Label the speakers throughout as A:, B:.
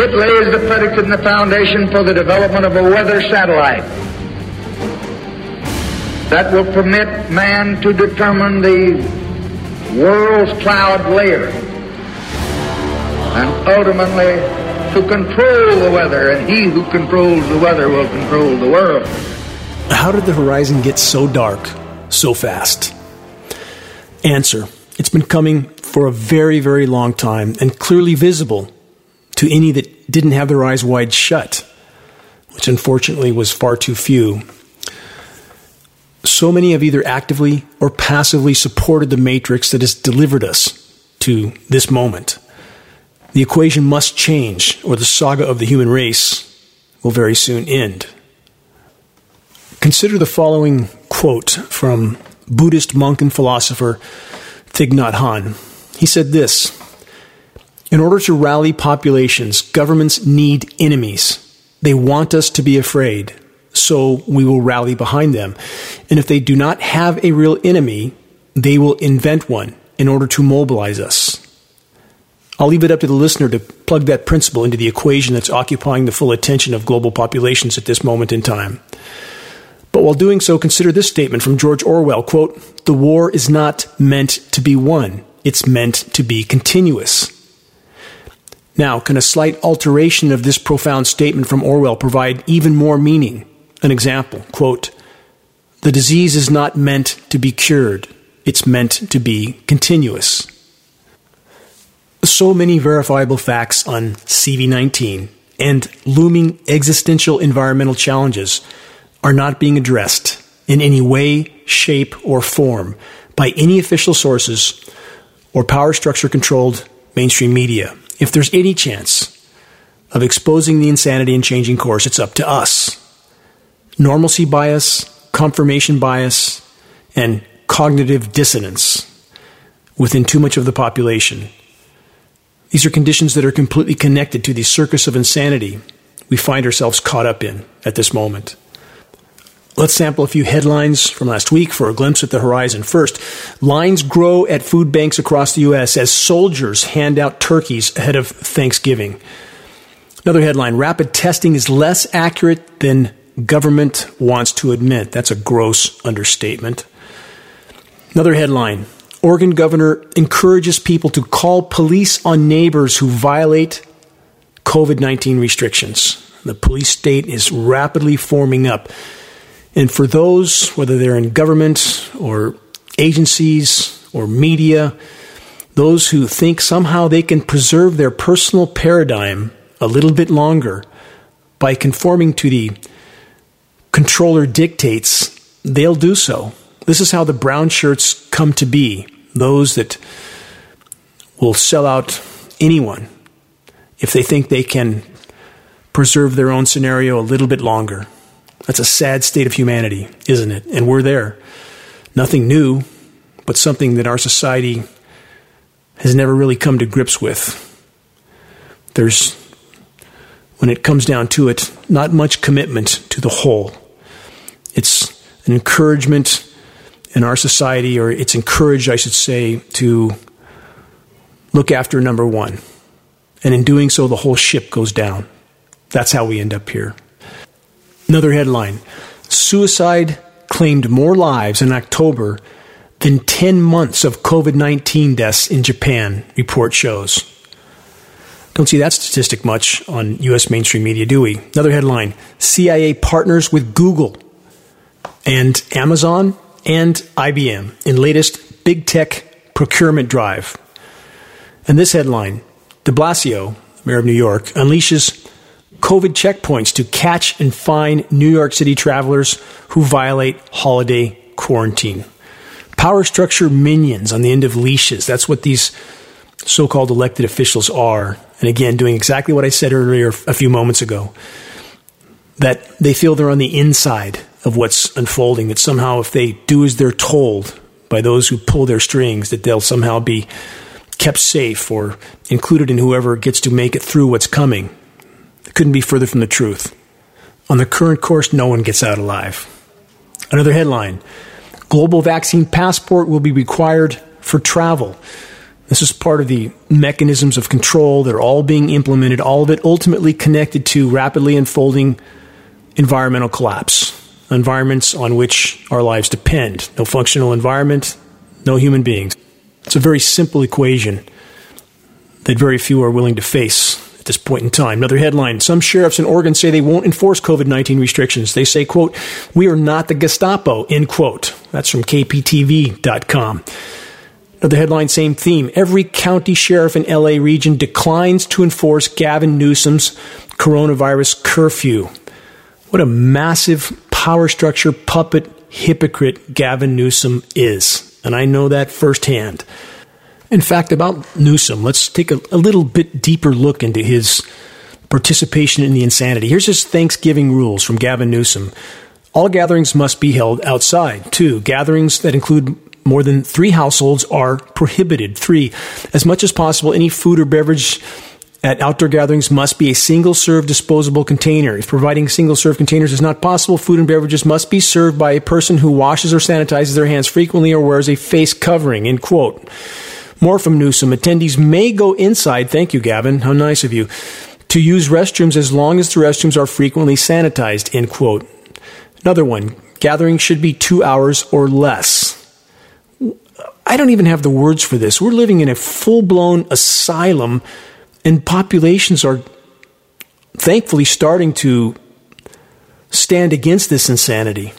A: It lays the predicate and the foundation for the development of a weather satellite that will permit man to determine the world's cloud layer and ultimately to control the weather, and he who controls the weather will control the world.
B: How did the horizon get so dark so fast? Answer It's been coming for a very, very long time and clearly visible to any that didn't have their eyes wide shut, which unfortunately was far too few. So many have either actively or passively supported the matrix that has delivered us to this moment. The equation must change, or the saga of the human race will very soon end. Consider the following quote from Buddhist monk and philosopher Thich Nhat Hanh. He said this In order to rally populations, governments need enemies. They want us to be afraid, so we will rally behind them. And if they do not have a real enemy, they will invent one in order to mobilize us. I'll leave it up to the listener to plug that principle into the equation that's occupying the full attention of global populations at this moment in time. But while doing so, consider this statement from George Orwell quote, The war is not meant to be won, it's meant to be continuous. Now, can a slight alteration of this profound statement from Orwell provide even more meaning? An example, quote, The disease is not meant to be cured, it's meant to be continuous. So many verifiable facts on CV19 and looming existential environmental challenges are not being addressed in any way, shape, or form by any official sources or power structure controlled mainstream media. If there's any chance of exposing the insanity and changing course, it's up to us. Normalcy bias, confirmation bias, and cognitive dissonance within too much of the population. These are conditions that are completely connected to the circus of insanity we find ourselves caught up in at this moment. Let's sample a few headlines from last week for a glimpse at the horizon. First, lines grow at food banks across the U.S. as soldiers hand out turkeys ahead of Thanksgiving. Another headline Rapid testing is less accurate than government wants to admit. That's a gross understatement. Another headline Oregon governor encourages people to call police on neighbors who violate COVID 19 restrictions. The police state is rapidly forming up. And for those, whether they're in government or agencies or media, those who think somehow they can preserve their personal paradigm a little bit longer by conforming to the controller dictates, they'll do so. This is how the brown shirts come to be those that will sell out anyone if they think they can preserve their own scenario a little bit longer. That's a sad state of humanity, isn't it? And we're there. Nothing new, but something that our society has never really come to grips with. There's, when it comes down to it, not much commitment to the whole. It's an encouragement in our society, or it's encouraged, I should say, to look after number one. And in doing so, the whole ship goes down. That's how we end up here. Another headline Suicide claimed more lives in October than 10 months of COVID 19 deaths in Japan, report shows. Don't see that statistic much on U.S. mainstream media, do we? Another headline CIA partners with Google and Amazon and IBM in latest big tech procurement drive. And this headline De Blasio, mayor of New York, unleashes COVID checkpoints to catch and fine New York City travelers who violate holiday quarantine. Power structure minions on the end of leashes. That's what these so called elected officials are. And again, doing exactly what I said earlier a few moments ago that they feel they're on the inside of what's unfolding, that somehow if they do as they're told by those who pull their strings, that they'll somehow be kept safe or included in whoever gets to make it through what's coming. Couldn't be further from the truth. On the current course, no one gets out alive. Another headline Global vaccine passport will be required for travel. This is part of the mechanisms of control that are all being implemented, all of it ultimately connected to rapidly unfolding environmental collapse, environments on which our lives depend. No functional environment, no human beings. It's a very simple equation that very few are willing to face this point in time. Another headline Some sheriffs in Oregon say they won't enforce COVID 19 restrictions. They say, quote, we are not the Gestapo, end quote. That's from KPTV.com. Another headline, same theme. Every county sheriff in LA region declines to enforce Gavin Newsom's coronavirus curfew. What a massive power structure puppet hypocrite Gavin Newsom is. And I know that firsthand. In fact, about Newsom, let's take a, a little bit deeper look into his participation in the insanity. Here's his Thanksgiving rules from Gavin Newsom. All gatherings must be held outside. Two, gatherings that include more than three households are prohibited. Three, as much as possible, any food or beverage at outdoor gatherings must be a single serve disposable container. If providing single serve containers is not possible, food and beverages must be served by a person who washes or sanitizes their hands frequently or wears a face covering. End quote. More from Newsom. Attendees may go inside. Thank you, Gavin. How nice of you. To use restrooms as long as the restrooms are frequently sanitized. End quote. Another one. Gatherings should be two hours or less. I don't even have the words for this. We're living in a full blown asylum, and populations are thankfully starting to stand against this insanity.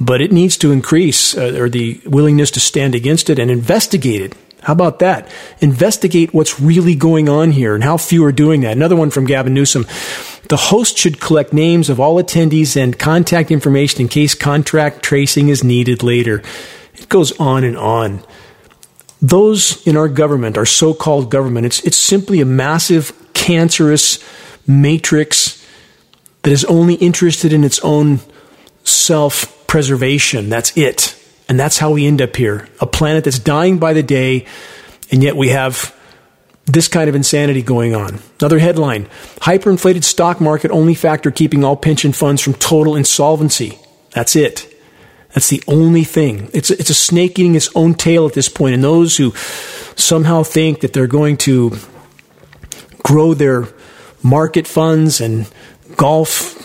B: But it needs to increase, uh, or the willingness to stand against it and investigate it. How about that? Investigate what's really going on here and how few are doing that. Another one from Gavin Newsom. The host should collect names of all attendees and contact information in case contract tracing is needed later. It goes on and on those in our government, our so called government, it's, it's simply a massive, cancerous matrix that is only interested in its own self preservation. That's it. And that's how we end up here. A planet that's dying by the day, and yet we have this kind of insanity going on. Another headline Hyperinflated stock market only factor keeping all pension funds from total insolvency. That's it. That's the only thing. It's a, it's a snake eating its own tail at this point. And those who somehow think that they're going to grow their market funds and golf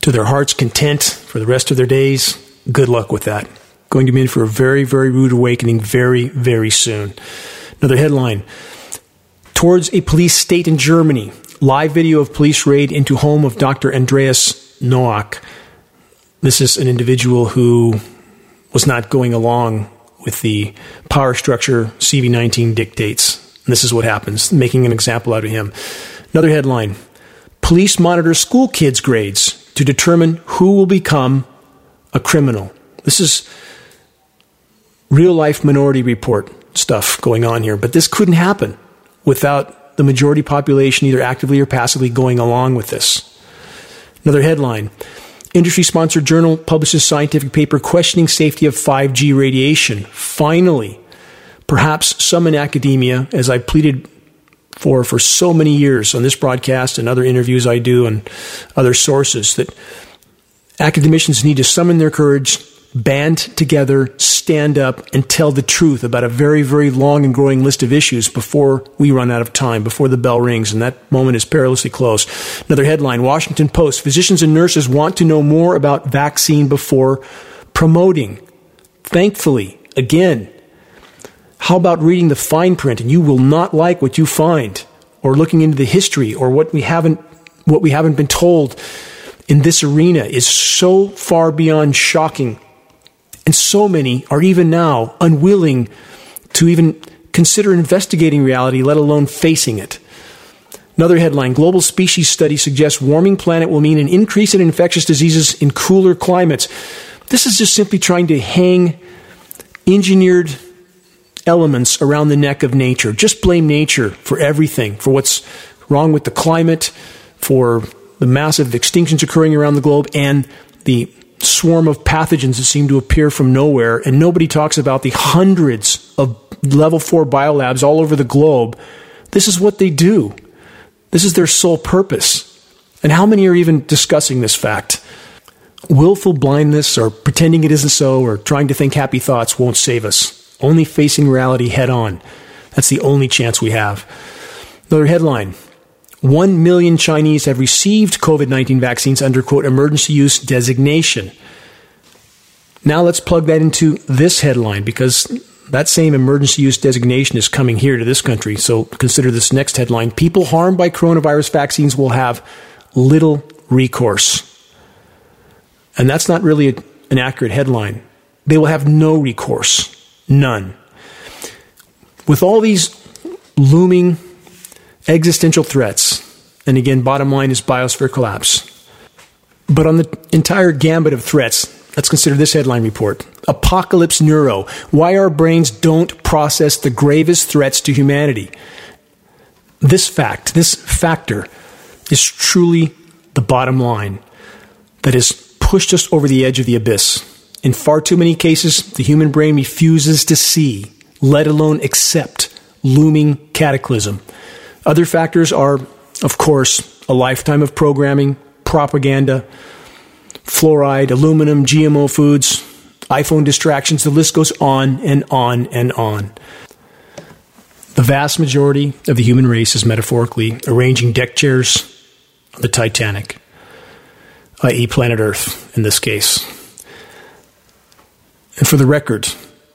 B: to their heart's content for the rest of their days, good luck with that. Going to be in for a very, very rude awakening very, very soon. Another headline Towards a police state in Germany. Live video of police raid into home of Dr. Andreas Noack. This is an individual who was not going along with the power structure CV19 dictates. And this is what happens, making an example out of him. Another headline Police monitor school kids' grades to determine who will become a criminal. This is real life minority report stuff going on here, but this couldn't happen without the majority population either actively or passively going along with this. Another headline Industry sponsored journal publishes scientific paper questioning safety of 5G radiation. Finally, perhaps some in academia, as I pleaded for for so many years on this broadcast and other interviews I do and other sources, that academicians need to summon their courage band together, stand up, and tell the truth about a very, very long and growing list of issues before we run out of time, before the bell rings, and that moment is perilously close. Another headline Washington Post Physicians and nurses want to know more about vaccine before promoting. Thankfully, again, how about reading the fine print and you will not like what you find, or looking into the history, or what we haven't, what we haven't been told in this arena is so far beyond shocking and so many are even now unwilling to even consider investigating reality, let alone facing it. Another headline Global species study suggests warming planet will mean an increase in infectious diseases in cooler climates. This is just simply trying to hang engineered elements around the neck of nature. Just blame nature for everything, for what's wrong with the climate, for the massive extinctions occurring around the globe, and the swarm of pathogens that seem to appear from nowhere, and nobody talks about the hundreds of level four biolabs all over the globe. This is what they do. This is their sole purpose. And how many are even discussing this fact? Willful blindness or pretending it isn't so or trying to think happy thoughts won't save us. Only facing reality head on. That's the only chance we have. Another headline 1 million Chinese have received COVID 19 vaccines under, quote, emergency use designation. Now let's plug that into this headline because that same emergency use designation is coming here to this country. So consider this next headline People harmed by coronavirus vaccines will have little recourse. And that's not really a, an accurate headline. They will have no recourse. None. With all these looming existential threats, and again, bottom line is biosphere collapse. But on the entire gambit of threats, let's consider this headline report Apocalypse Neuro Why Our Brains Don't Process the Gravest Threats to Humanity. This fact, this factor, is truly the bottom line that has pushed us over the edge of the abyss. In far too many cases, the human brain refuses to see, let alone accept, looming cataclysm. Other factors are, of course, a lifetime of programming, propaganda, fluoride, aluminum, GMO foods, iPhone distractions, the list goes on and on and on. The vast majority of the human race is metaphorically arranging deck chairs on the Titanic, i.e., planet Earth in this case. And for the record,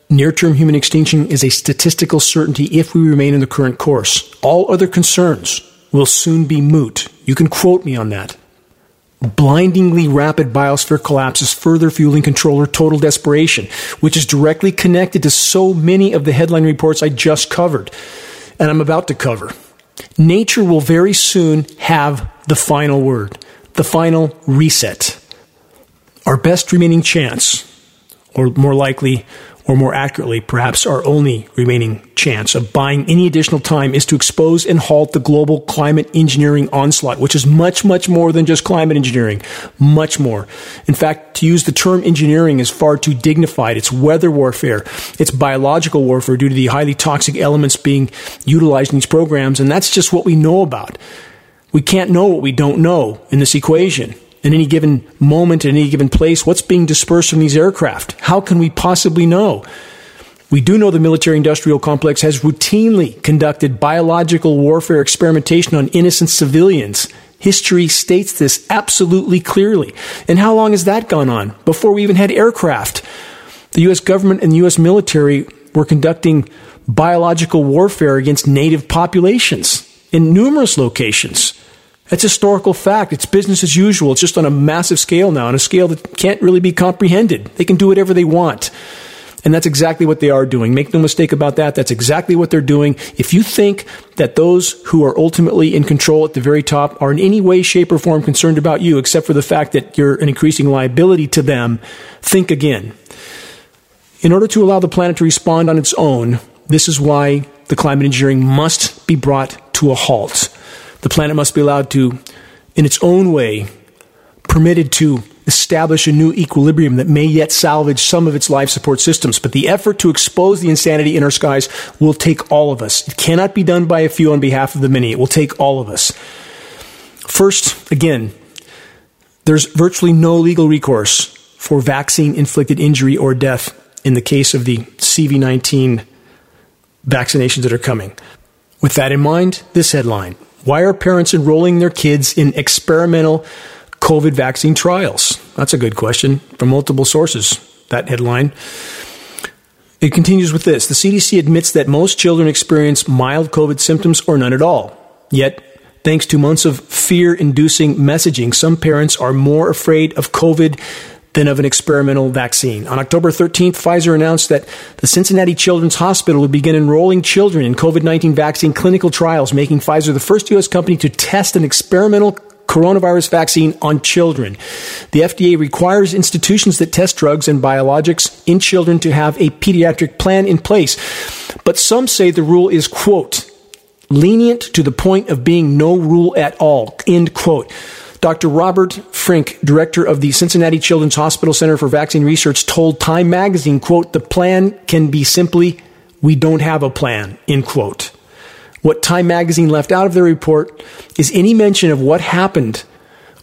B: near term human extinction is a statistical certainty if we remain in the current course. All other concerns will soon be moot. You can quote me on that. Blindingly rapid biosphere collapse is further fueling controller total desperation, which is directly connected to so many of the headline reports I just covered and I'm about to cover. Nature will very soon have the final word, the final reset. Our best remaining chance, or more likely, or more accurately, perhaps our only remaining chance of buying any additional time is to expose and halt the global climate engineering onslaught, which is much, much more than just climate engineering. Much more. In fact, to use the term engineering is far too dignified. It's weather warfare. It's biological warfare due to the highly toxic elements being utilized in these programs, and that's just what we know about. We can't know what we don't know in this equation in any given moment, in any given place, what's being dispersed from these aircraft? How can we possibly know? We do know the military industrial complex has routinely conducted biological warfare experimentation on innocent civilians. History states this absolutely clearly. And how long has that gone on? Before we even had aircraft. The U.S. government and the U.S. military were conducting biological warfare against native populations in numerous locations. That's historical fact. It's business as usual. It's just on a massive scale now, on a scale that can't really be comprehended. They can do whatever they want. And that's exactly what they are doing. Make no mistake about that. That's exactly what they're doing. If you think that those who are ultimately in control at the very top are in any way, shape, or form concerned about you, except for the fact that you're an increasing liability to them, think again. In order to allow the planet to respond on its own, this is why the climate engineering must be brought to a halt. The planet must be allowed to, in its own way, permitted to establish a new equilibrium that may yet salvage some of its life support systems. But the effort to expose the insanity in our skies will take all of us. It cannot be done by a few on behalf of the many. It will take all of us. First, again, there's virtually no legal recourse for vaccine inflicted injury or death in the case of the CV19 vaccinations that are coming. With that in mind, this headline why are parents enrolling their kids in experimental COVID vaccine trials? That's a good question from multiple sources, that headline. It continues with this The CDC admits that most children experience mild COVID symptoms or none at all. Yet, thanks to months of fear inducing messaging, some parents are more afraid of COVID than of an experimental vaccine. On October 13th, Pfizer announced that the Cincinnati Children's Hospital would begin enrolling children in COVID 19 vaccine clinical trials, making Pfizer the first U.S. company to test an experimental coronavirus vaccine on children. The FDA requires institutions that test drugs and biologics in children to have a pediatric plan in place. But some say the rule is, quote, lenient to the point of being no rule at all, end quote. Dr. Robert Frenck, director of the Cincinnati Children's Hospital Center for Vaccine Research, told Time magazine, quote, the plan can be simply, we don't have a plan, end quote. What Time magazine left out of their report is any mention of what happened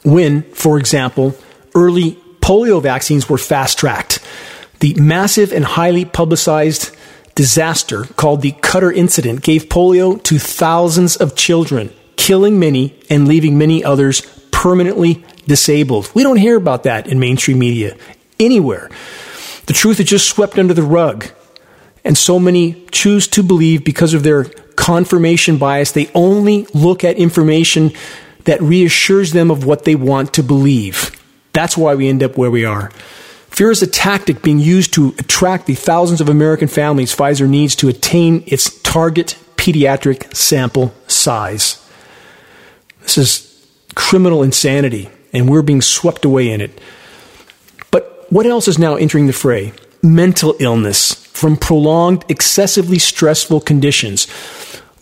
B: when, for example, early polio vaccines were fast tracked. The massive and highly publicized disaster called the Cutter incident gave polio to thousands of children, killing many and leaving many others permanently disabled. We don't hear about that in mainstream media anywhere. The truth is just swept under the rug. And so many choose to believe because of their confirmation bias, they only look at information that reassures them of what they want to believe. That's why we end up where we are. Fear is a tactic being used to attract the thousands of American families Pfizer needs to attain its target pediatric sample size. This is criminal insanity, and we're being swept away in it. But what else is now entering the fray? Mental illness from prolonged, excessively stressful conditions.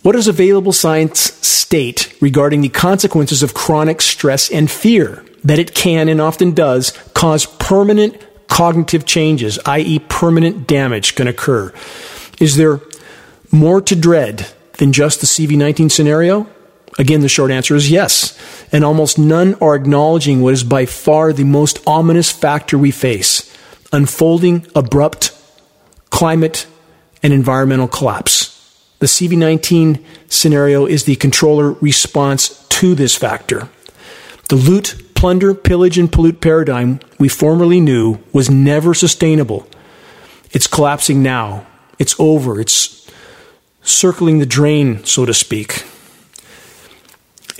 B: What does available science state regarding the consequences of chronic stress and fear? That it can and often does cause permanent cognitive changes, i.e., permanent damage, can occur. Is there more to dread than just the CV19 scenario? Again, the short answer is yes. And almost none are acknowledging what is by far the most ominous factor we face unfolding abrupt climate and environmental collapse. The CV19 scenario is the controller response to this factor. The loot, plunder, pillage, and pollute paradigm we formerly knew was never sustainable. It's collapsing now. It's over. It's circling the drain, so to speak.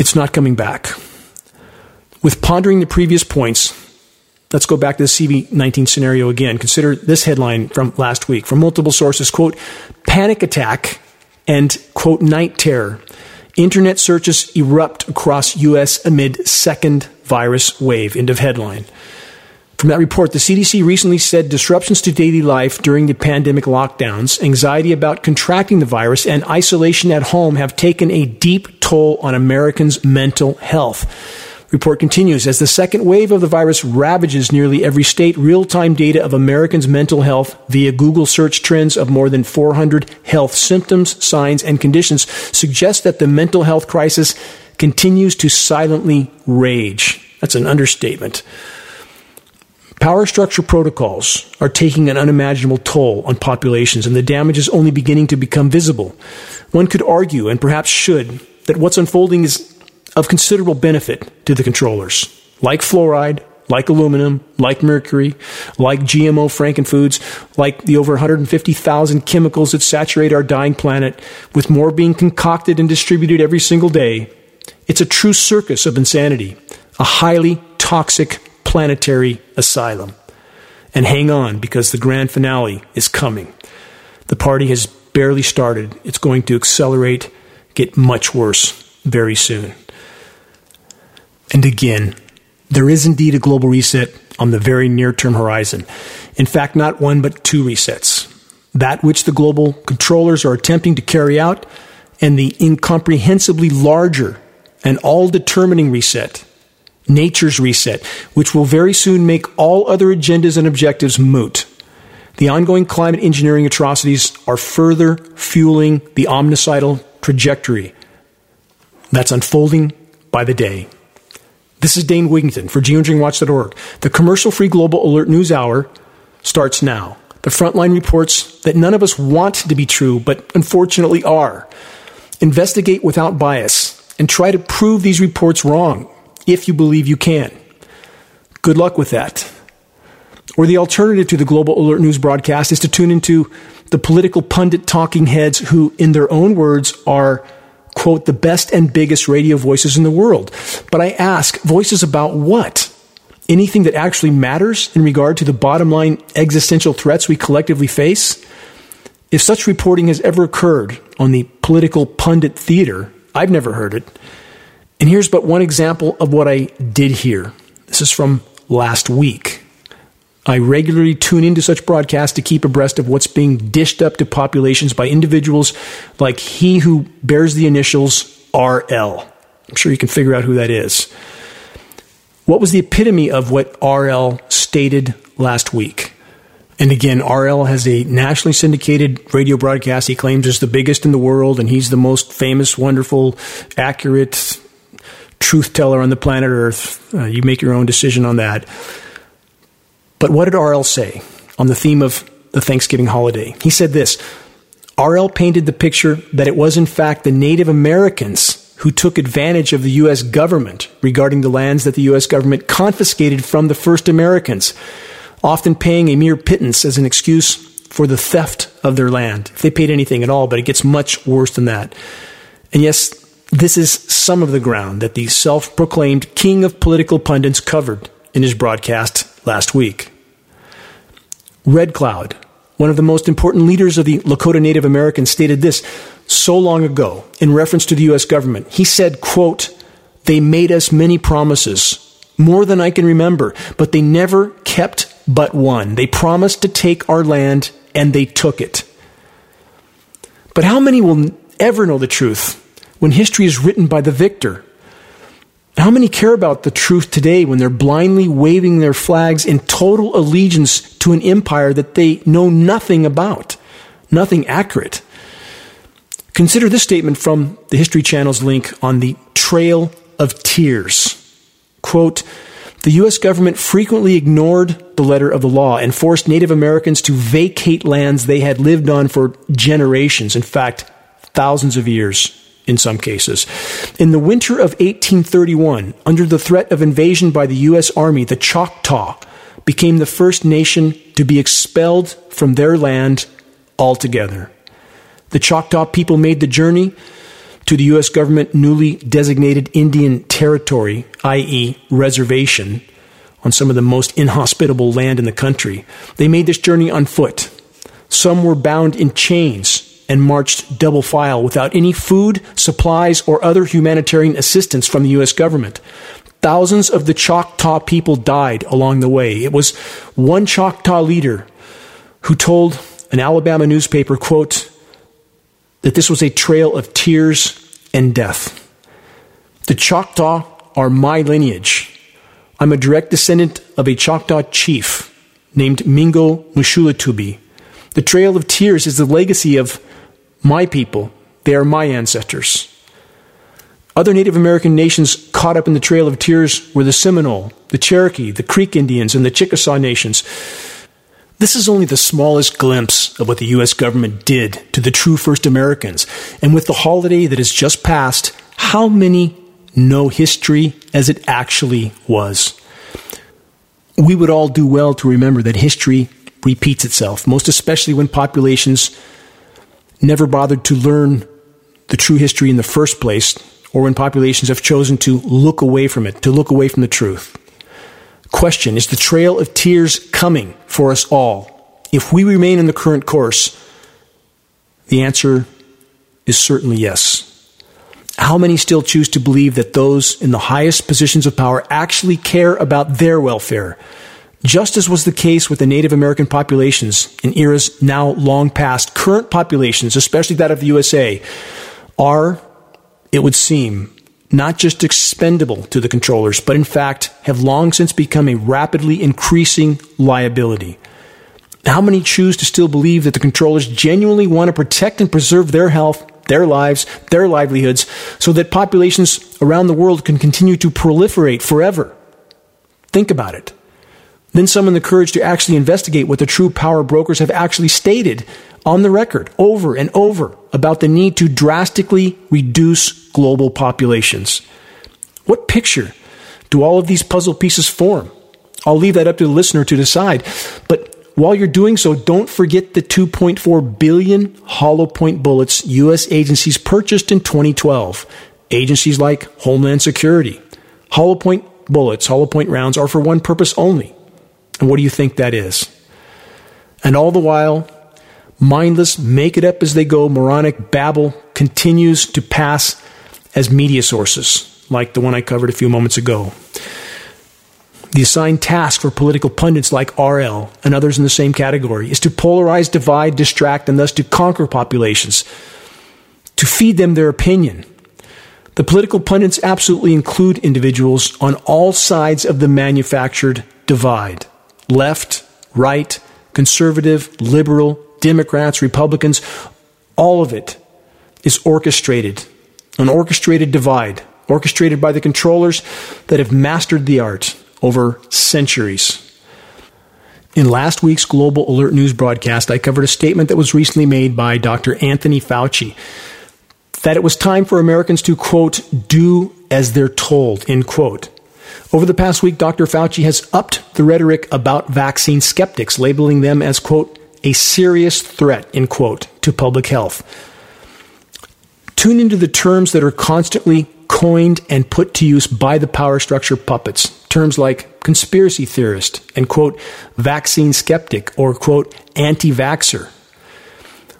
B: It's not coming back. With pondering the previous points, let's go back to the CV19 scenario again. Consider this headline from last week from multiple sources quote, panic attack and quote, night terror. Internet searches erupt across U.S. amid second virus wave. End of headline. From that report, the CDC recently said disruptions to daily life during the pandemic lockdowns, anxiety about contracting the virus, and isolation at home have taken a deep toll on Americans' mental health. Report continues as the second wave of the virus ravages nearly every state, real time data of Americans' mental health via Google search trends of more than 400 health symptoms, signs, and conditions suggest that the mental health crisis continues to silently rage. That's an understatement. Power structure protocols are taking an unimaginable toll on populations, and the damage is only beginning to become visible. One could argue, and perhaps should, that what's unfolding is of considerable benefit to the controllers, like fluoride, like aluminum, like mercury, like GMO frankenfoods, like the over 150,000 chemicals that saturate our dying planet, with more being concocted and distributed every single day. It's a true circus of insanity, a highly toxic planetary asylum. And hang on, because the grand finale is coming. The party has barely started. It's going to accelerate, get much worse very soon. And again, there is indeed a global reset on the very near term horizon. In fact, not one but two resets. That which the global controllers are attempting to carry out, and the incomprehensibly larger and all determining reset, nature's reset, which will very soon make all other agendas and objectives moot. The ongoing climate engineering atrocities are further fueling the omnicidal trajectory that's unfolding by the day. This is Dane Wigington for geoengineeringwatch.org. The commercial free global alert news hour starts now. The frontline reports that none of us want to be true, but unfortunately are. Investigate without bias and try to prove these reports wrong if you believe you can. Good luck with that. Or the alternative to the Global Alert News broadcast is to tune into the political pundit talking heads who, in their own words, are quote, the best and biggest radio voices in the world. But I ask, voices about what? Anything that actually matters in regard to the bottom line existential threats we collectively face? If such reporting has ever occurred on the political pundit theater, I've never heard it. And here's but one example of what I did hear. This is from last week. I regularly tune into such broadcasts to keep abreast of what's being dished up to populations by individuals like he who bears the initials RL. I'm sure you can figure out who that is. What was the epitome of what RL stated last week? And again, RL has a nationally syndicated radio broadcast he claims is the biggest in the world, and he's the most famous, wonderful, accurate truth teller on the planet Earth. Uh, you make your own decision on that. But what did RL say on the theme of the Thanksgiving holiday? He said this RL painted the picture that it was in fact the Native Americans who took advantage of the U.S. government regarding the lands that the U.S. government confiscated from the first Americans, often paying a mere pittance as an excuse for the theft of their land. If they paid anything at all, but it gets much worse than that. And yes, this is some of the ground that the self proclaimed king of political pundits covered in his broadcast last week. Red Cloud, one of the most important leaders of the Lakota Native Americans, stated this so long ago in reference to the U.S. government. He said, quote, They made us many promises, more than I can remember, but they never kept but one. They promised to take our land and they took it. But how many will ever know the truth when history is written by the victor? How many care about the truth today when they're blindly waving their flags in total allegiance to an empire that they know nothing about, nothing accurate? Consider this statement from the History Channel's link on the Trail of Tears. Quote, the U.S. government frequently ignored the letter of the law and forced Native Americans to vacate lands they had lived on for generations, in fact, thousands of years in some cases. In the winter of 1831, under the threat of invasion by the U.S. Army, the Choctaw became the first nation to be expelled from their land altogether. The Choctaw people made the journey to the U.S. government newly designated Indian Territory, i.e., reservation, on some of the most inhospitable land in the country. They made this journey on foot. Some were bound in chains and marched double file without any food, supplies, or other humanitarian assistance from the U.S. government. Thousands of the Choctaw people died along the way. It was one Choctaw leader who told an Alabama newspaper, quote, that this was a trail of tears and death. The Choctaw are my lineage. I'm a direct descendant of a Choctaw chief named Mingo Mushulatubi. The Trail of Tears is the legacy of my people. They are my ancestors. Other Native American nations caught up in the Trail of Tears were the Seminole, the Cherokee, the Creek Indians, and the Chickasaw nations. This is only the smallest glimpse of what the U.S. government did to the true First Americans. And with the holiday that has just passed, how many know history as it actually was? We would all do well to remember that history repeats itself, most especially when populations never bothered to learn the true history in the first place, or when populations have chosen to look away from it, to look away from the truth. Question Is the trail of tears coming for us all? If we remain in the current course, the answer is certainly yes. How many still choose to believe that those in the highest positions of power actually care about their welfare? Just as was the case with the Native American populations in eras now long past, current populations, especially that of the USA, are, it would seem, not just expendable to the controllers, but in fact have long since become a rapidly increasing liability. How many choose to still believe that the controllers genuinely want to protect and preserve their health, their lives, their livelihoods, so that populations around the world can continue to proliferate forever? Think about it. Then summon the courage to actually investigate what the true power brokers have actually stated on the record over and over about the need to drastically reduce global populations. What picture do all of these puzzle pieces form? I'll leave that up to the listener to decide. But while you're doing so, don't forget the 2.4 billion hollow point bullets U.S. agencies purchased in 2012. Agencies like Homeland Security. Hollow point bullets, hollow point rounds are for one purpose only. And what do you think that is? And all the while, mindless, make it up as they go, moronic babble continues to pass as media sources, like the one I covered a few moments ago. The assigned task for political pundits like RL and others in the same category is to polarize, divide, distract, and thus to conquer populations, to feed them their opinion. The political pundits absolutely include individuals on all sides of the manufactured divide left, right, conservative, liberal, Democrats, Republicans, all of it is orchestrated, an orchestrated divide, orchestrated by the controllers that have mastered the art over centuries. In last week's Global Alert News broadcast, I covered a statement that was recently made by Dr. Anthony Fauci that it was time for Americans to, quote, do as they're told, end quote. Over the past week, Dr. Fauci has upped the rhetoric about vaccine skeptics, labeling them as, quote, a serious threat, end quote, to public health. Tune into the terms that are constantly coined and put to use by the power structure puppets. Terms like conspiracy theorist and, quote, vaccine skeptic or, quote, anti vaxxer.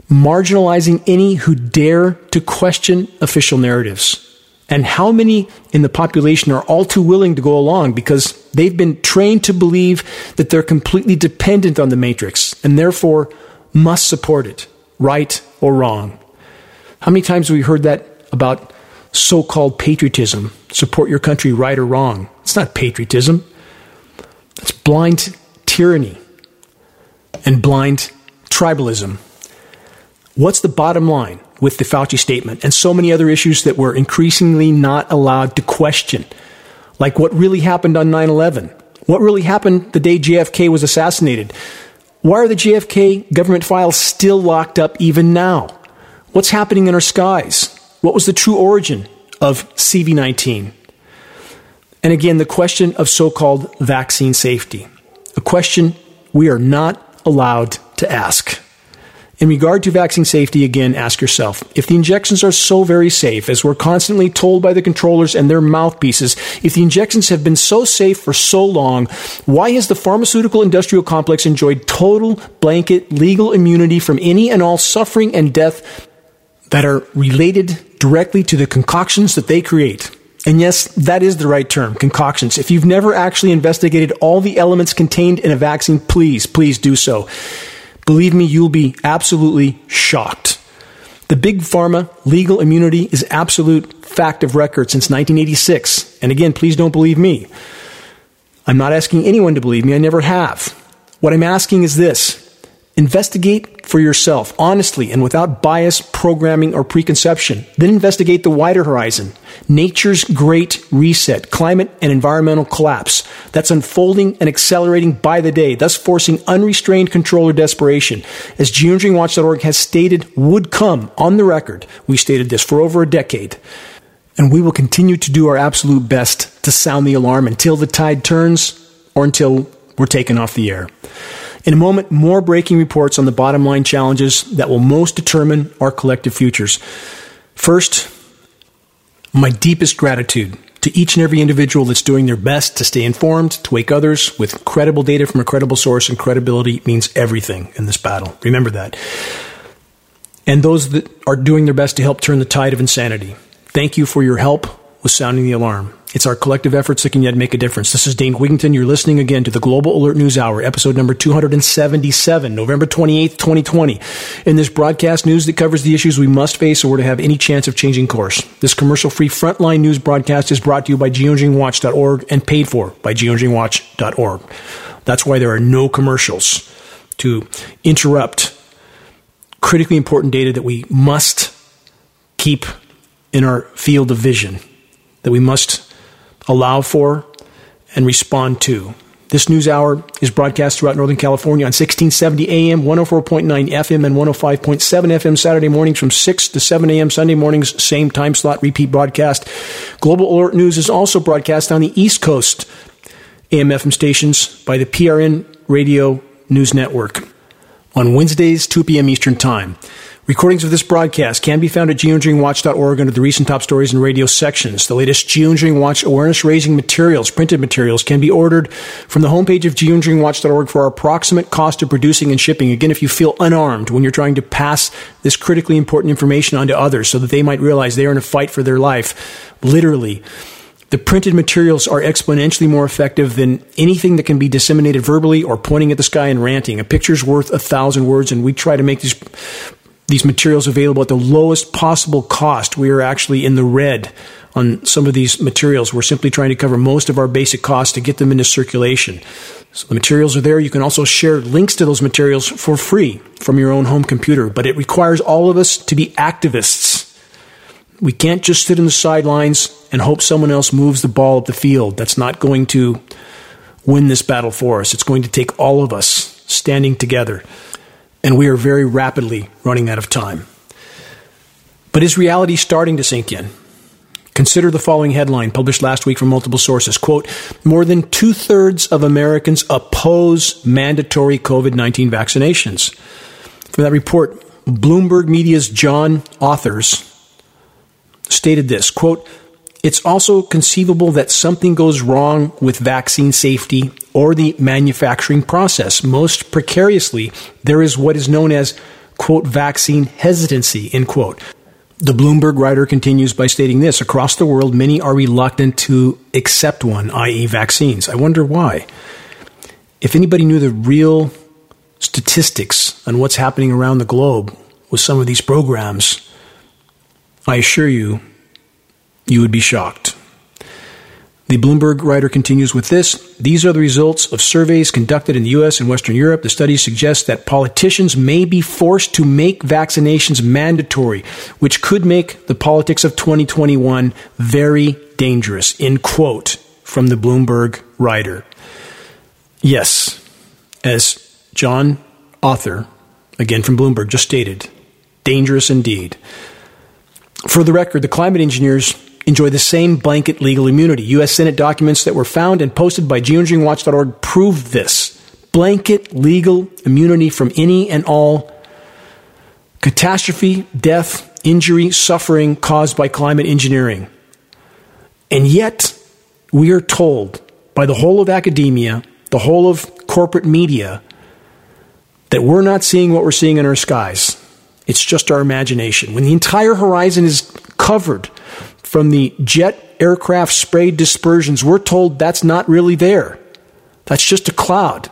B: Marginalizing any who dare to question official narratives. And how many in the population are all too willing to go along because they've been trained to believe that they're completely dependent on the matrix and therefore must support it, right or wrong? How many times have we heard that about so called patriotism. Support your country, right or wrong. It's not patriotism, it's blind tyranny and blind tribalism. What's the bottom line with the Fauci statement and so many other issues that we're increasingly not allowed to question? Like what really happened on 9 11? What really happened the day JFK was assassinated? Why are the JFK government files still locked up even now? What's happening in our skies? What was the true origin of CV19? And again, the question of so called vaccine safety, a question we are not allowed to ask. In regard to vaccine safety, again, ask yourself if the injections are so very safe, as we're constantly told by the controllers and their mouthpieces, if the injections have been so safe for so long, why has the pharmaceutical industrial complex enjoyed total blanket legal immunity from any and all suffering and death that are related directly to the concoctions that they create. And yes, that is the right term, concoctions. If you've never actually investigated all the elements contained in a vaccine, please, please do so. Believe me, you'll be absolutely shocked. The big pharma legal immunity is absolute fact of record since 1986. And again, please don't believe me. I'm not asking anyone to believe me. I never have. What I'm asking is this Investigate for yourself, honestly and without bias, programming, or preconception. Then investigate the wider horizon. Nature's great reset, climate and environmental collapse that's unfolding and accelerating by the day, thus forcing unrestrained control or desperation. As geoengineeringwatch.org has stated, would come on the record. We stated this for over a decade. And we will continue to do our absolute best to sound the alarm until the tide turns or until we're taken off the air. In a moment, more breaking reports on the bottom line challenges that will most determine our collective futures. First, my deepest gratitude to each and every individual that's doing their best to stay informed, to wake others with credible data from a credible source, and credibility means everything in this battle. Remember that. And those that are doing their best to help turn the tide of insanity. Thank you for your help with sounding the alarm. It's our collective efforts that can yet make a difference. This is Dane Wigington. You're listening again to the Global Alert News Hour, episode number 277, November 28th, 2020. In this broadcast news that covers the issues we must face or to have any chance of changing course. This commercial-free frontline news broadcast is brought to you by geoengineeringwatch.org and paid for by geoengineeringwatch.org. That's why there are no commercials to interrupt critically important data that we must keep in our field of vision, that we must allow for, and respond to. This news hour is broadcast throughout Northern California on 1670 AM, 104.9 FM, and 105.7 FM Saturday mornings from 6 to 7 AM Sunday mornings, same time slot, repeat broadcast. Global Alert News is also broadcast on the East Coast AM FM stations by the PRN Radio News Network on Wednesdays, 2 p.m. Eastern Time. Recordings of this broadcast can be found at geoengineeringwatch.org under the recent top stories and radio sections. The latest Geoengineering Watch awareness raising materials, printed materials, can be ordered from the homepage of geoengineeringwatch.org for our approximate cost of producing and shipping. Again, if you feel unarmed when you're trying to pass this critically important information on to others so that they might realize they are in a fight for their life, literally, the printed materials are exponentially more effective than anything that can be disseminated verbally or pointing at the sky and ranting. A picture's worth a thousand words, and we try to make these these materials available at the lowest possible cost. We are actually in the red on some of these materials. We're simply trying to cover most of our basic costs to get them into circulation. So the materials are there. You can also share links to those materials for free from your own home computer, but it requires all of us to be activists. We can't just sit in the sidelines and hope someone else moves the ball up the field. That's not going to win this battle for us. It's going to take all of us standing together. And we are very rapidly running out of time. But is reality starting to sink in? Consider the following headline published last week from multiple sources. Quote, more than two thirds of Americans oppose mandatory COVID 19 vaccinations. From that report, Bloomberg Media's John Authers stated this quote, it's also conceivable that something goes wrong with vaccine safety or the manufacturing process. Most precariously, there is what is known as, quote, vaccine hesitancy, end quote. The Bloomberg writer continues by stating this across the world, many are reluctant to accept one, i.e., vaccines. I wonder why. If anybody knew the real statistics on what's happening around the globe with some of these programs, I assure you, you would be shocked. The Bloomberg writer continues with this These are the results of surveys conducted in the US and Western Europe. The studies suggest that politicians may be forced to make vaccinations mandatory, which could make the politics of 2021 very dangerous. In quote from the Bloomberg writer. Yes, as John Authers, again from Bloomberg, just stated, dangerous indeed. For the record, the climate engineers enjoy the same blanket legal immunity. U.S. Senate documents that were found and posted by geoengineeringwatch.org prove this. Blanket legal immunity from any and all catastrophe, death, injury, suffering caused by climate engineering. And yet, we are told by the whole of academia, the whole of corporate media, that we're not seeing what we're seeing in our skies. It's just our imagination. When the entire horizon is covered from the jet aircraft spray dispersions, we're told that's not really there. That's just a cloud.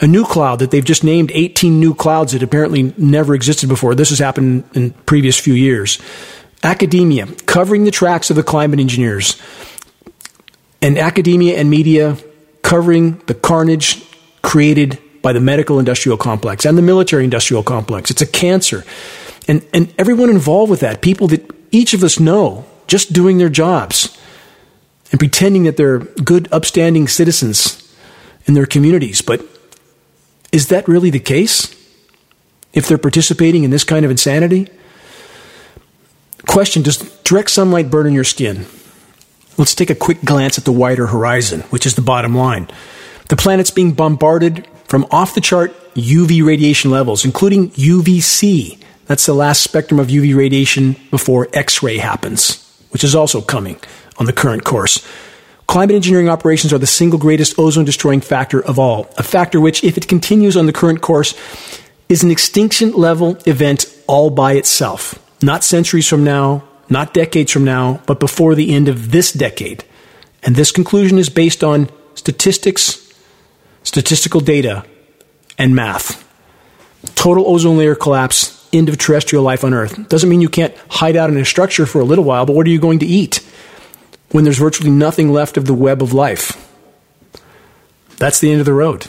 B: A new cloud that they've just named 18 new clouds that apparently never existed before. This has happened in previous few years. Academia covering the tracks of the climate engineers. And academia and media covering the carnage created by the medical industrial complex and the military industrial complex. It's a cancer. And, and everyone involved with that, people that each of us know, just doing their jobs and pretending that they're good, upstanding citizens in their communities. But is that really the case? If they're participating in this kind of insanity? Question Does direct sunlight burn in your skin? Let's take a quick glance at the wider horizon, which is the bottom line. The planet's being bombarded from off the chart UV radiation levels, including UVC. That's the last spectrum of UV radiation before X ray happens which is also coming on the current course. Climate engineering operations are the single greatest ozone destroying factor of all, a factor which, if it continues on the current course, is an extinction level event all by itself. Not centuries from now, not decades from now, but before the end of this decade. And this conclusion is based on statistics, statistical data, and math. Total ozone layer collapse end of terrestrial life on Earth. Doesn't mean you can't hide out in a structure for a little while, but what are you going to eat when there's virtually nothing left of the web of life? That's the end of the road,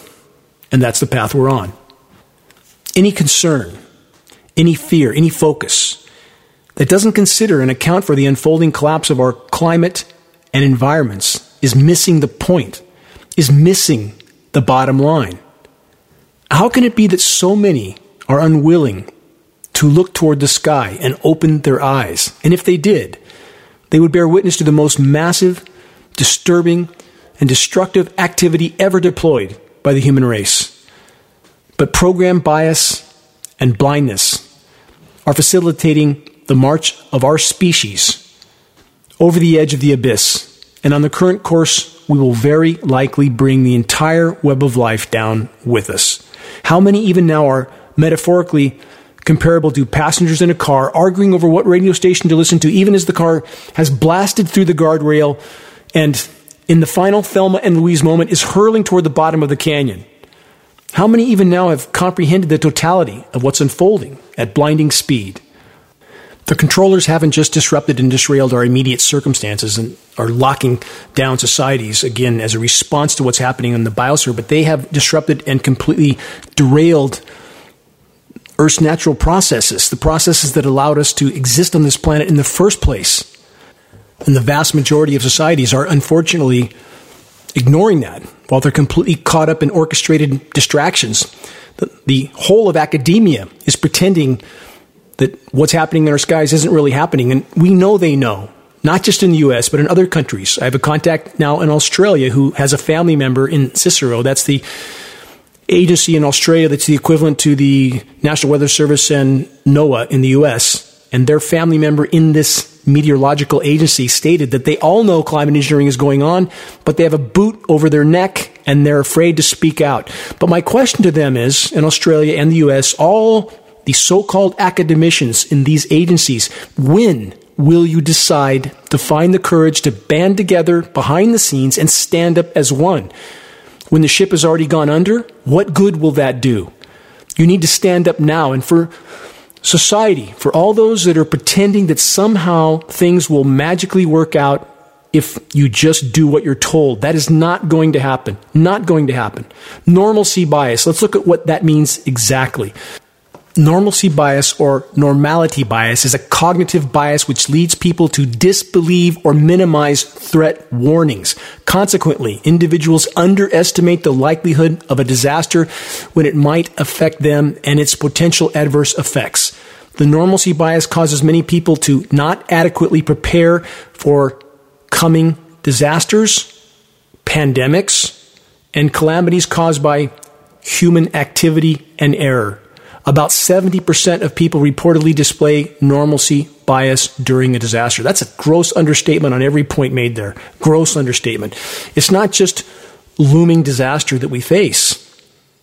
B: and that's the path we're on. Any concern, any fear, any focus that doesn't consider and account for the unfolding collapse of our climate and environments is missing the point, is missing the bottom line. How can it be that so many are unwilling to look toward the sky and open their eyes. And if they did, they would bear witness to the most massive, disturbing, and destructive activity ever deployed by the human race. But program bias and blindness are facilitating the march of our species over the edge of the abyss. And on the current course, we will very likely bring the entire web of life down with us. How many even now are metaphorically comparable to passengers in a car arguing over what radio station to listen to, even as the car has blasted through the guardrail and, in the final Thelma and Louise moment, is hurling toward the bottom of the canyon. How many even now have comprehended the totality of what's unfolding at blinding speed? The controllers haven't just disrupted and disrailed our immediate circumstances and are locking down societies again as a response to what's happening in the biosphere, but they have disrupted and completely derailed Earth's natural processes, the processes that allowed us to exist on this planet in the first place. And the vast majority of societies are unfortunately ignoring that while they're completely caught up in orchestrated distractions. The, the whole of academia is pretending that what's happening in our skies isn't really happening. And we know they know, not just in the US, but in other countries. I have a contact now in Australia who has a family member in CSIRO. That's the agency in Australia that's the equivalent to the National Weather Service and NOAA in the US. And their family member in this meteorological agency stated that they all know climate engineering is going on, but they have a boot over their neck and they're afraid to speak out. But my question to them is in Australia and the US, all the so called academicians in these agencies, when will you decide to find the courage to band together behind the scenes and stand up as one? When the ship has already gone under, what good will that do? You need to stand up now. And for society, for all those that are pretending that somehow things will magically work out if you just do what you're told. That is not going to happen. Not going to happen. Normalcy bias. Let's look at what that means exactly. Normalcy bias or normality bias is a cognitive bias which leads people to disbelieve or minimize threat warnings. Consequently, individuals underestimate the likelihood of a disaster when it might affect them and its potential adverse effects. The normalcy bias causes many people to not adequately prepare for coming disasters, pandemics, and calamities caused by human activity and error. About 70% of people reportedly display normalcy bias during a disaster. That's a gross understatement on every point made there. Gross understatement. It's not just looming disaster that we face.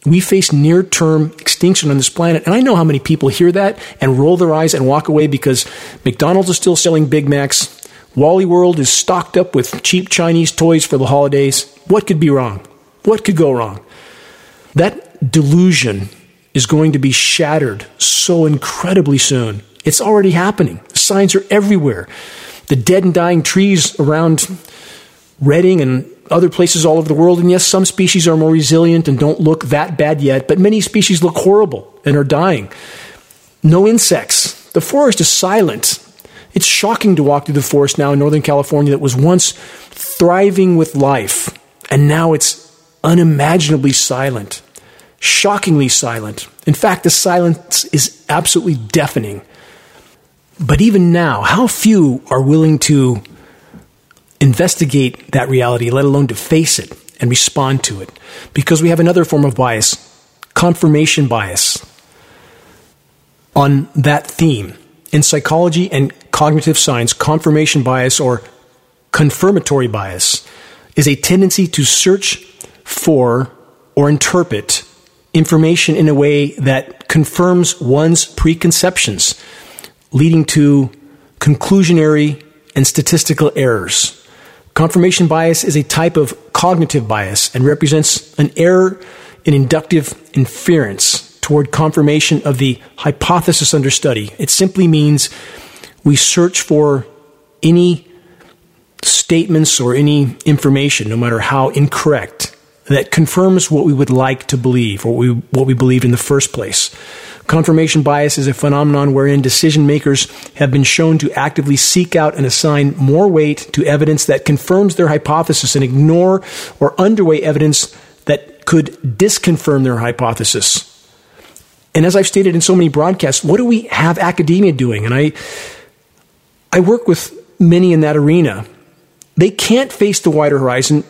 B: We face near term extinction on this planet. And I know how many people hear that and roll their eyes and walk away because McDonald's is still selling Big Macs. Wally World is stocked up with cheap Chinese toys for the holidays. What could be wrong? What could go wrong? That delusion is going to be shattered so incredibly soon. It's already happening. Signs are everywhere. The dead and dying trees around Redding and other places all over the world. And yes, some species are more resilient and don't look that bad yet, but many species look horrible and are dying. No insects. The forest is silent. It's shocking to walk through the forest now in Northern California that was once thriving with life, and now it's unimaginably silent shockingly silent. In fact, the silence is absolutely deafening. But even now, how few are willing to investigate that reality, let alone to face it and respond to it? Because we have another form of bias, confirmation bias. On that theme, in psychology and cognitive science, confirmation bias or confirmatory bias is a tendency to search for or interpret information in a way that confirms one's preconceptions, leading to conclusionary and statistical errors. Confirmation bias is a type of cognitive bias and represents an error in inductive inference toward confirmation of the hypothesis under study. It simply means we search for any statements or any information, no matter how incorrect, that confirms what we would like to believe or what we, what we believed in the first place. Confirmation bias is a phenomenon wherein decision makers have been shown to actively seek out and assign more weight to evidence that confirms their hypothesis and ignore or underweigh evidence that could disconfirm their hypothesis. And as I've stated in so many broadcasts, what do we have academia doing? And I, I work with many in that arena. They can't face the wider horizon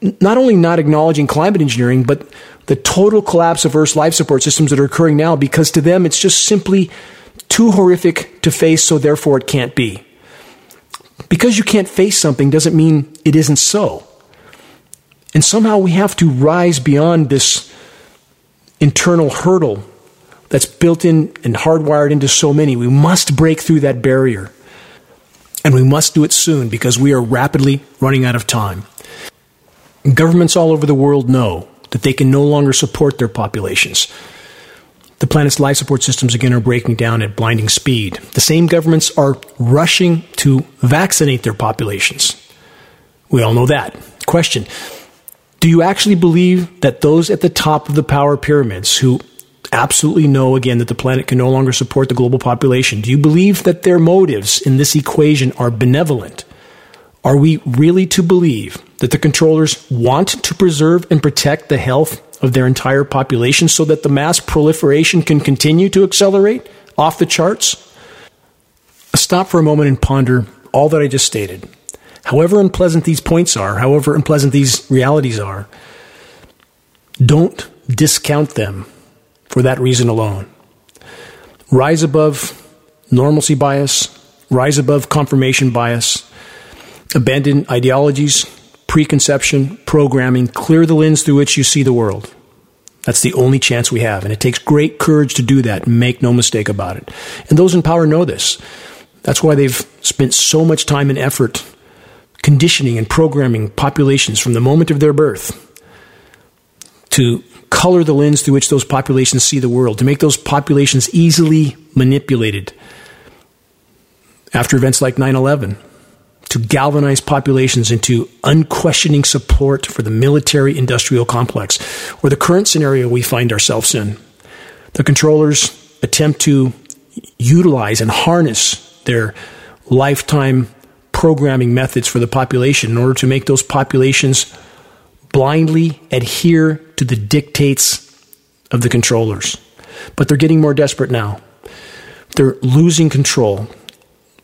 B: not only not acknowledging climate engineering, but the total collapse of Earth's life support systems that are occurring now because to them it's just simply too horrific to face, so therefore it can't be. Because you can't face something doesn't mean it isn't so. And somehow we have to rise beyond this internal hurdle that's built in and hardwired into so many. We must break through that barrier. And we must do it soon because we are rapidly running out of time. Governments all over the world know that they can no longer support their populations. The planet's life support systems again are breaking down at blinding speed. The same governments are rushing to vaccinate their populations. We all know that. Question Do you actually believe that those at the top of the power pyramids who absolutely know again that the planet can no longer support the global population, do you believe that their motives in this equation are benevolent? Are we really to believe that the controllers want to preserve and protect the health of their entire population so that the mass proliferation can continue to accelerate off the charts? Stop for a moment and ponder all that I just stated. However unpleasant these points are, however unpleasant these realities are, don't discount them for that reason alone. Rise above normalcy bias, rise above confirmation bias, abandon ideologies, preconception, programming, clear the lens through which you see the world. That's the only chance we have. And it takes great courage to do that. Make no mistake about it. And those in power know this. That's why they've spent so much time and effort conditioning and programming populations from the moment of their birth to color the lens through which those populations see the world, to make those populations easily manipulated after events like 9 11, to galvanize populations into unquestioning support for the military industrial complex, or the current scenario we find ourselves in. The controllers attempt to utilize and harness their lifetime programming methods for the population in order to make those populations blindly adhere to the dictates of the controllers. But they're getting more desperate now. They're losing control.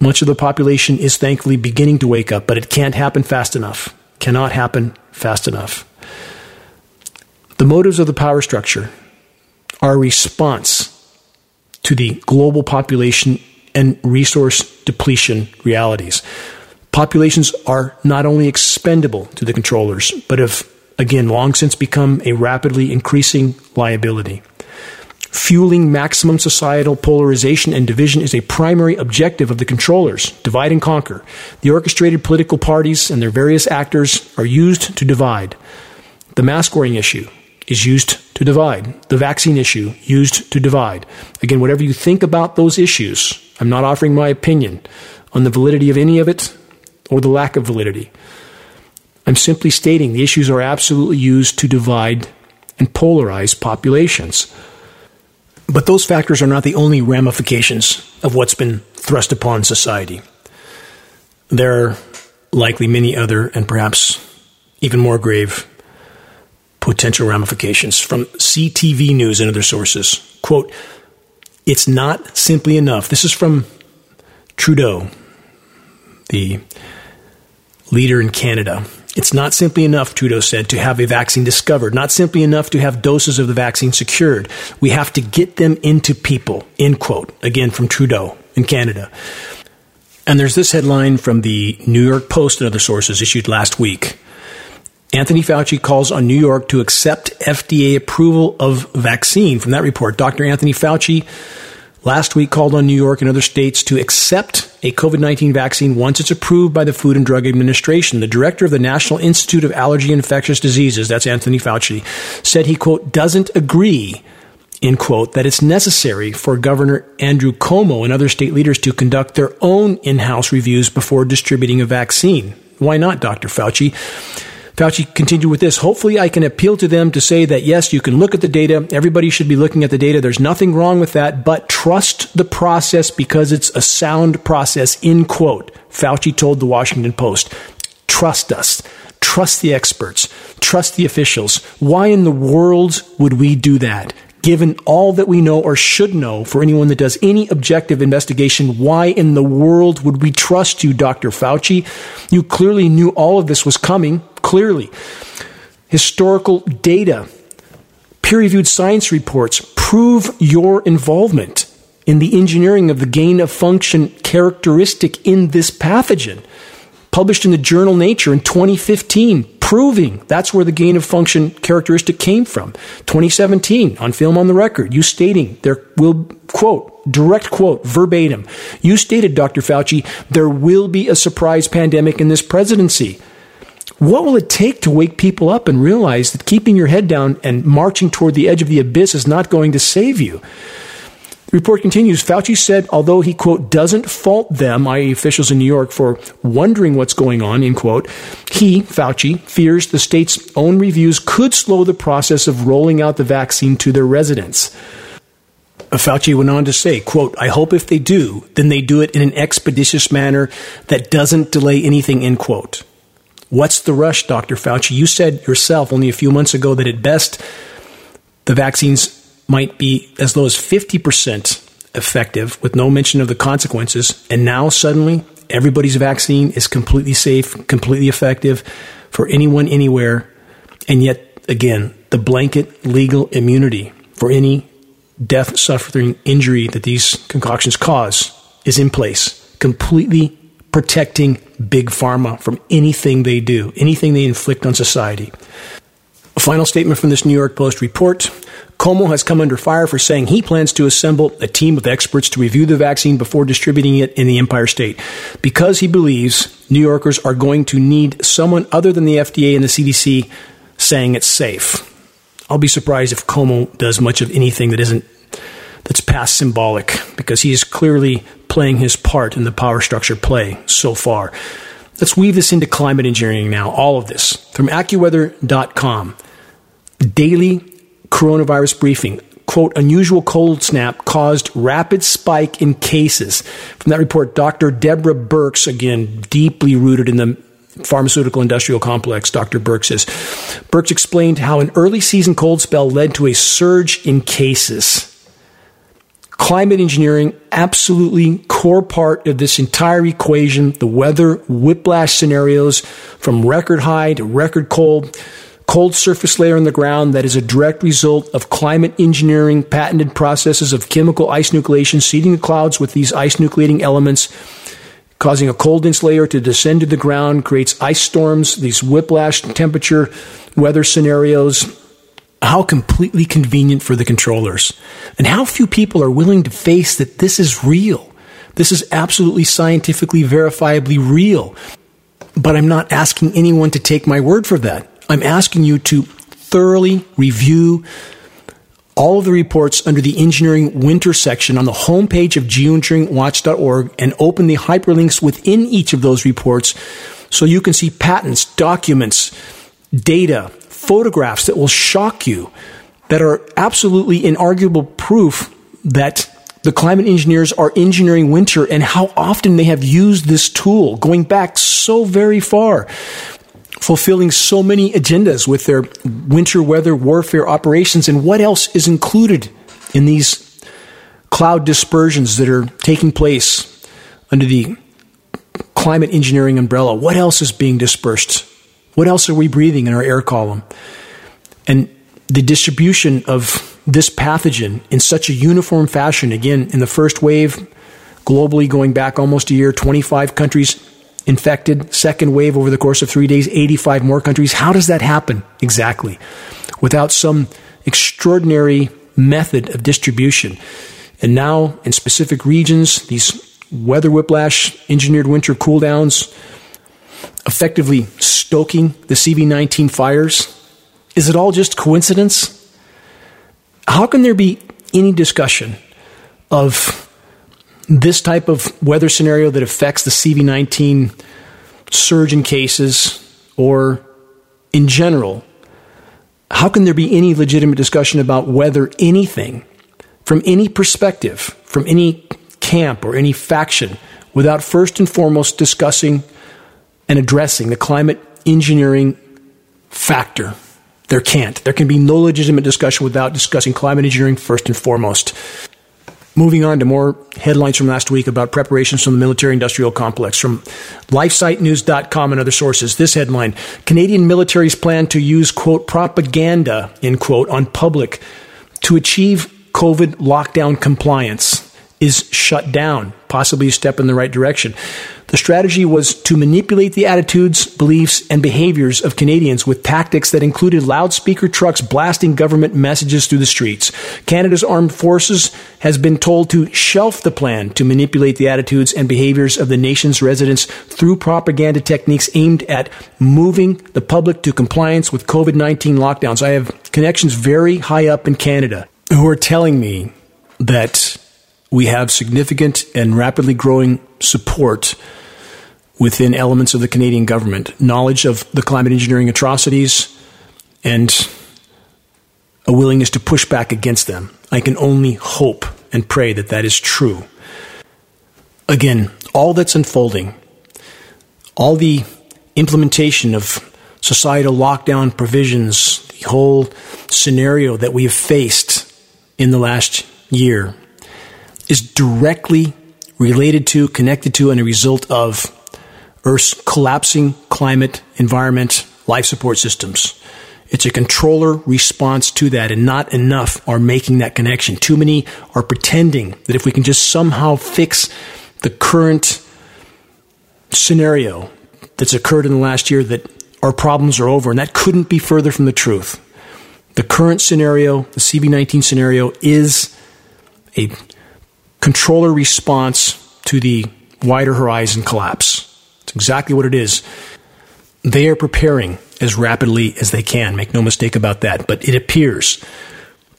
B: Much of the population is thankfully beginning to wake up, but it can't happen fast enough. Cannot happen fast enough. The motives of the power structure are a response to the global population and resource depletion realities. Populations are not only expendable to the controllers, but have again long since become a rapidly increasing liability. Fueling maximum societal polarization and division is a primary objective of the controllers. Divide and conquer. The orchestrated political parties and their various actors are used to divide. The mask wearing issue is used to divide. The vaccine issue used to divide. Again, whatever you think about those issues, I'm not offering my opinion on the validity of any of it or the lack of validity. I'm simply stating the issues are absolutely used to divide and polarize populations. But those factors are not the only ramifications of what's been thrust upon society. There are likely many other and perhaps even more grave potential ramifications from CTV News and other sources. Quote, it's not simply enough. This is from Trudeau, the leader in Canada. It's not simply enough, Trudeau said, to have a vaccine discovered, not simply enough to have doses of the vaccine secured. We have to get them into people, end quote. Again, from Trudeau in Canada. And there's this headline from the New York Post and other sources issued last week. Anthony Fauci calls on New York to accept FDA approval of vaccine. From that report, Dr. Anthony Fauci last week called on New York and other states to accept a COVID 19 vaccine once it's approved by the Food and Drug Administration. The director of the National Institute of Allergy and Infectious Diseases, that's Anthony Fauci, said he, quote, doesn't agree, end quote, that it's necessary for Governor Andrew Cuomo and other state leaders to conduct their own in house reviews before distributing a vaccine. Why not, Dr. Fauci? Fauci continued with this. Hopefully, I can appeal to them to say that yes, you can look at the data. Everybody should be looking at the data. There's nothing wrong with that, but trust the process because it's a sound process. In quote, Fauci told the Washington Post. Trust us. Trust the experts. Trust the officials. Why in the world would we do that? Given all that we know or should know for anyone that does any objective investigation, why in the world would we trust you, Dr. Fauci? You clearly knew all of this was coming, clearly. Historical data, peer reviewed science reports prove your involvement in the engineering of the gain of function characteristic in this pathogen. Published in the journal Nature in 2015, proving that's where the gain of function characteristic came from. 2017, on film on the record, you stating there will, quote, direct quote, verbatim, you stated, Dr. Fauci, there will be a surprise pandemic in this presidency. What will it take to wake people up and realize that keeping your head down and marching toward the edge of the abyss is not going to save you? Report continues Fauci said, although he, quote, doesn't fault them, i.e., officials in New York, for wondering what's going on, end quote, he, Fauci, fears the state's own reviews could slow the process of rolling out the vaccine to their residents. Uh, Fauci went on to say, quote, I hope if they do, then they do it in an expeditious manner that doesn't delay anything, end quote. What's the rush, Dr. Fauci? You said yourself only a few months ago that at best the vaccines might be as low as 50% effective with no mention of the consequences. And now suddenly everybody's vaccine is completely safe, completely effective for anyone, anywhere. And yet, again, the blanket legal immunity for any death, suffering, injury that these concoctions cause is in place, completely protecting big pharma from anything they do, anything they inflict on society. A final statement from this New York Post report. Cuomo has come under fire for saying he plans to assemble a team of experts to review the vaccine before distributing it in the Empire State because he believes New Yorkers are going to need someone other than the FDA and the CDC saying it's safe. I'll be surprised if Cuomo does much of anything that isn't that's past symbolic because he is clearly playing his part in the power structure play so far. Let's weave this into climate engineering now, all of this. From AccuWeather.com, daily coronavirus briefing. Quote, unusual cold snap caused rapid spike in cases. From that report, Dr. Deborah Birx, again, deeply rooted in the pharmaceutical industrial complex, Dr. Birx says. Birx explained how an early season cold spell led to a surge in cases. Climate engineering, absolutely core part of this entire equation. The weather whiplash scenarios from record high to record cold, cold surface layer in the ground that is a direct result of climate engineering patented processes of chemical ice nucleation, seeding the clouds with these ice nucleating elements causing a cold dense layer to descend to the ground, creates ice storms, these whiplash temperature weather scenarios. How completely convenient for the controllers. And how few people are willing to face that this is real. This is absolutely scientifically verifiably real. But I'm not asking anyone to take my word for that. I'm asking you to thoroughly review all of the reports under the engineering winter section on the homepage of geoengineeringwatch.org and open the hyperlinks within each of those reports so you can see patents, documents, data, photographs that will shock you that are absolutely inarguable proof that the climate engineers are engineering winter and how often they have used this tool going back so very far fulfilling so many agendas with their winter weather warfare operations. And what else is included in these cloud dispersions that are taking place under the climate engineering umbrella? What else is being dispersed? What else are we breathing in our air column? And the distribution of this pathogen in such a uniform fashion, again, in the first wave, globally going back almost a year, 25 countries infected, second wave over the course of three days, 85 more countries. How does that happen exactly? Without some extraordinary method of distribution. And now, in specific regions, these weather whiplash engineered winter cooldowns effectively stoking the CV19 fires. Is it all just coincidence? How can there be any discussion of this type of weather scenario that affects the CV19 surge in cases or in general, how can there be any legitimate discussion about whether anything from any perspective, from any camp or any faction, without first and foremost discussing and addressing the climate engineering factor? There can't. There can be no legitimate discussion without discussing climate engineering first and foremost. Moving on to more headlines from last week about preparations from the military industrial complex. From LifeSiteNews.com and other sources, this headline Canadian military's plan to use, quote, propaganda, end quote, on public to achieve COVID lockdown compliance is shut down, possibly a step in the right direction. The strategy was to manipulate the attitudes, beliefs, and behaviors of Canadians with tactics that included loudspeaker trucks blasting government messages through the streets. Canada's armed forces has been told to shelf the plan to manipulate the attitudes and behaviors of the nation's residents through propaganda techniques aimed at moving the public to compliance with COVID 19 lockdowns. I have connections very high up in Canada who are telling me that we have significant and rapidly growing support within elements of the Canadian government, knowledge of the climate engineering atrocities, and a willingness to push back against them. I can only hope and pray that that is true. Again, all that's unfolding, all the implementation of societal lockdown provisions, the whole scenario that we have faced in the last year is directly related to, connected to, and a result of Earth's collapsing climate, environment, life support systems. It's a controller response to that, and not enough are making that connection. Too many are pretending that if we can just somehow fix the current scenario that's occurred in the last year, that our problems are over, and that couldn't be further from the truth. The current scenario, the CV19 scenario, is a controller response to the wider horizon collapse. It's exactly what it is. They are preparing as rapidly as they can, make no mistake about that. But it appears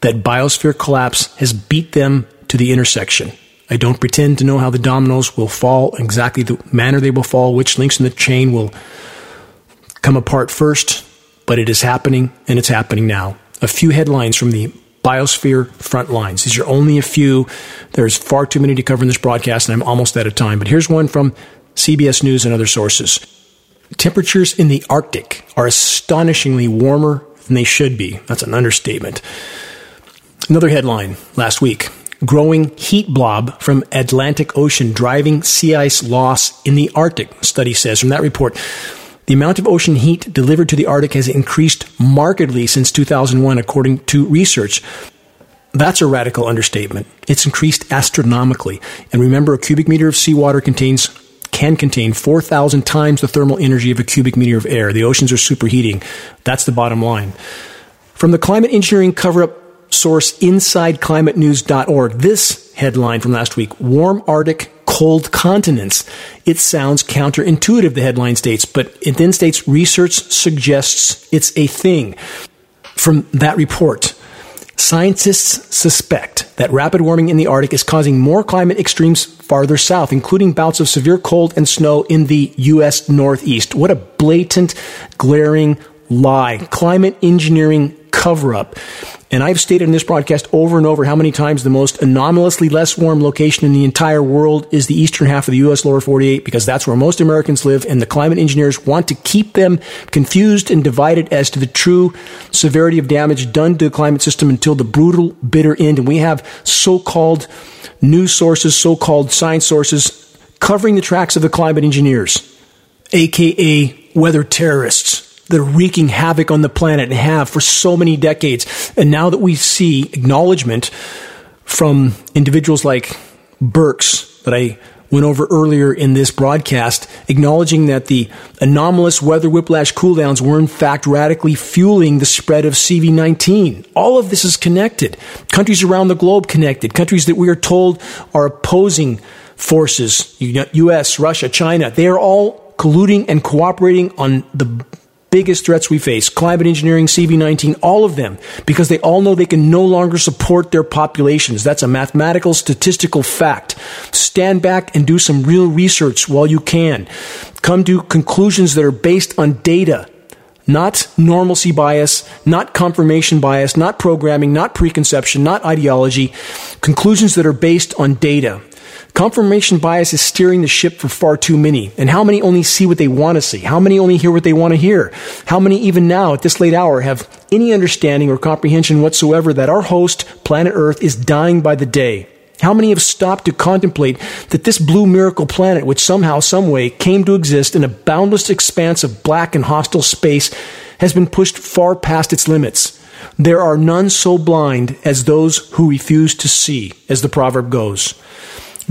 B: that biosphere collapse has beat them to the intersection. I don't pretend to know how the dominoes will fall, exactly the manner they will fall, which links in the chain will come apart first, but it is happening and it's happening now. A few headlines from the biosphere front lines. These are only a few. There's far too many to cover in this broadcast, and I'm almost out of time. But here's one from CBS News and other sources. Temperatures in the Arctic are astonishingly warmer than they should be. That's an understatement. Another headline last week growing heat blob from Atlantic Ocean driving sea ice loss in the Arctic, study says from that report. The amount of ocean heat delivered to the Arctic has increased markedly since 2001, according to research. That's a radical understatement. It's increased astronomically. And remember, a cubic meter of seawater contains can contain 4,000 times the thermal energy of a cubic meter of air. The oceans are superheating. That's the bottom line. From the climate engineering cover up source InsideClimateNews.org, this headline from last week Warm Arctic cold continents. It sounds counterintuitive, the headline states, but it then states research suggests it's a thing. From that report, scientists suspect that rapid warming in the Arctic is causing more climate extremes farther south, including bouts of severe cold and snow in the U.S. Northeast. What a blatant, glaring lie. Climate engineering cover up. And I've stated in this broadcast over and over how many times the most anomalously less warm location in the entire world is the eastern half of the U.S. lower 48 because that's where most Americans live. And the climate engineers want to keep them confused and divided as to the true severity of damage done to the climate system until the brutal, bitter end. And we have so-called news sources, so-called science sources covering the tracks of the climate engineers, aka weather terrorists that are wreaking havoc on the planet and have for so many decades. And now that we see acknowledgement from individuals like Birx, that I went over earlier in this broadcast, acknowledging that the anomalous weather whiplash cooldowns were in fact radically fueling the spread of CV19. All of this is connected. Countries around the globe connected. Countries that we are told are opposing forces, US, Russia, China, they are all colluding and cooperating on the biggest threats we face climate engineering, CV19, all of them, because they all know they can no longer support their populations. That's a mathematical, statistical fact. Stand back and do some real research while you can. Come to conclusions that are based on data. Not normalcy bias, not confirmation bias, not programming, not preconception, not ideology. Conclusions that are based on data. Confirmation bias is steering the ship for far too many. And how many only see what they want to see? How many only hear what they want to hear? How many, even now, at this late hour, have any understanding or comprehension whatsoever that our host, planet Earth, is dying by the day? How many have stopped to contemplate that this blue miracle planet, which somehow, someway came to exist in a boundless expanse of black and hostile space, has been pushed far past its limits? There are none so blind as those who refuse to see, as the proverb goes.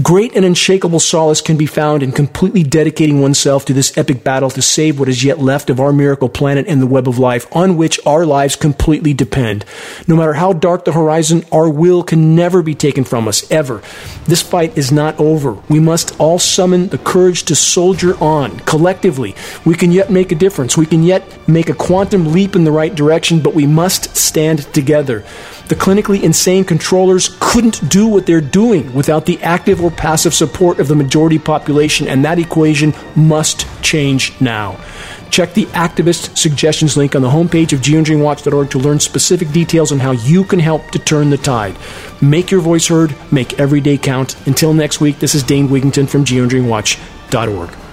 B: Great and unshakable solace can be found in completely dedicating oneself to this epic battle to save what is yet left of our miracle planet and the web of life on which our lives completely depend. No matter how dark the horizon, our will can never be taken from us, ever. This fight is not over. We must all summon the courage to soldier on. Collectively, we can yet make a difference. We can yet make a quantum leap in the right direction, but we must stand together. The clinically insane controllers couldn't do what they're doing without the active or passive support of the majority population, and that equation must change now. Check the activist suggestions link on the homepage of geoengineeringwatch.org to learn specific details on how you can help to turn the tide. Make your voice heard, make every day count. Until next week, this is Dane Wigington from geoengineeringwatch.org.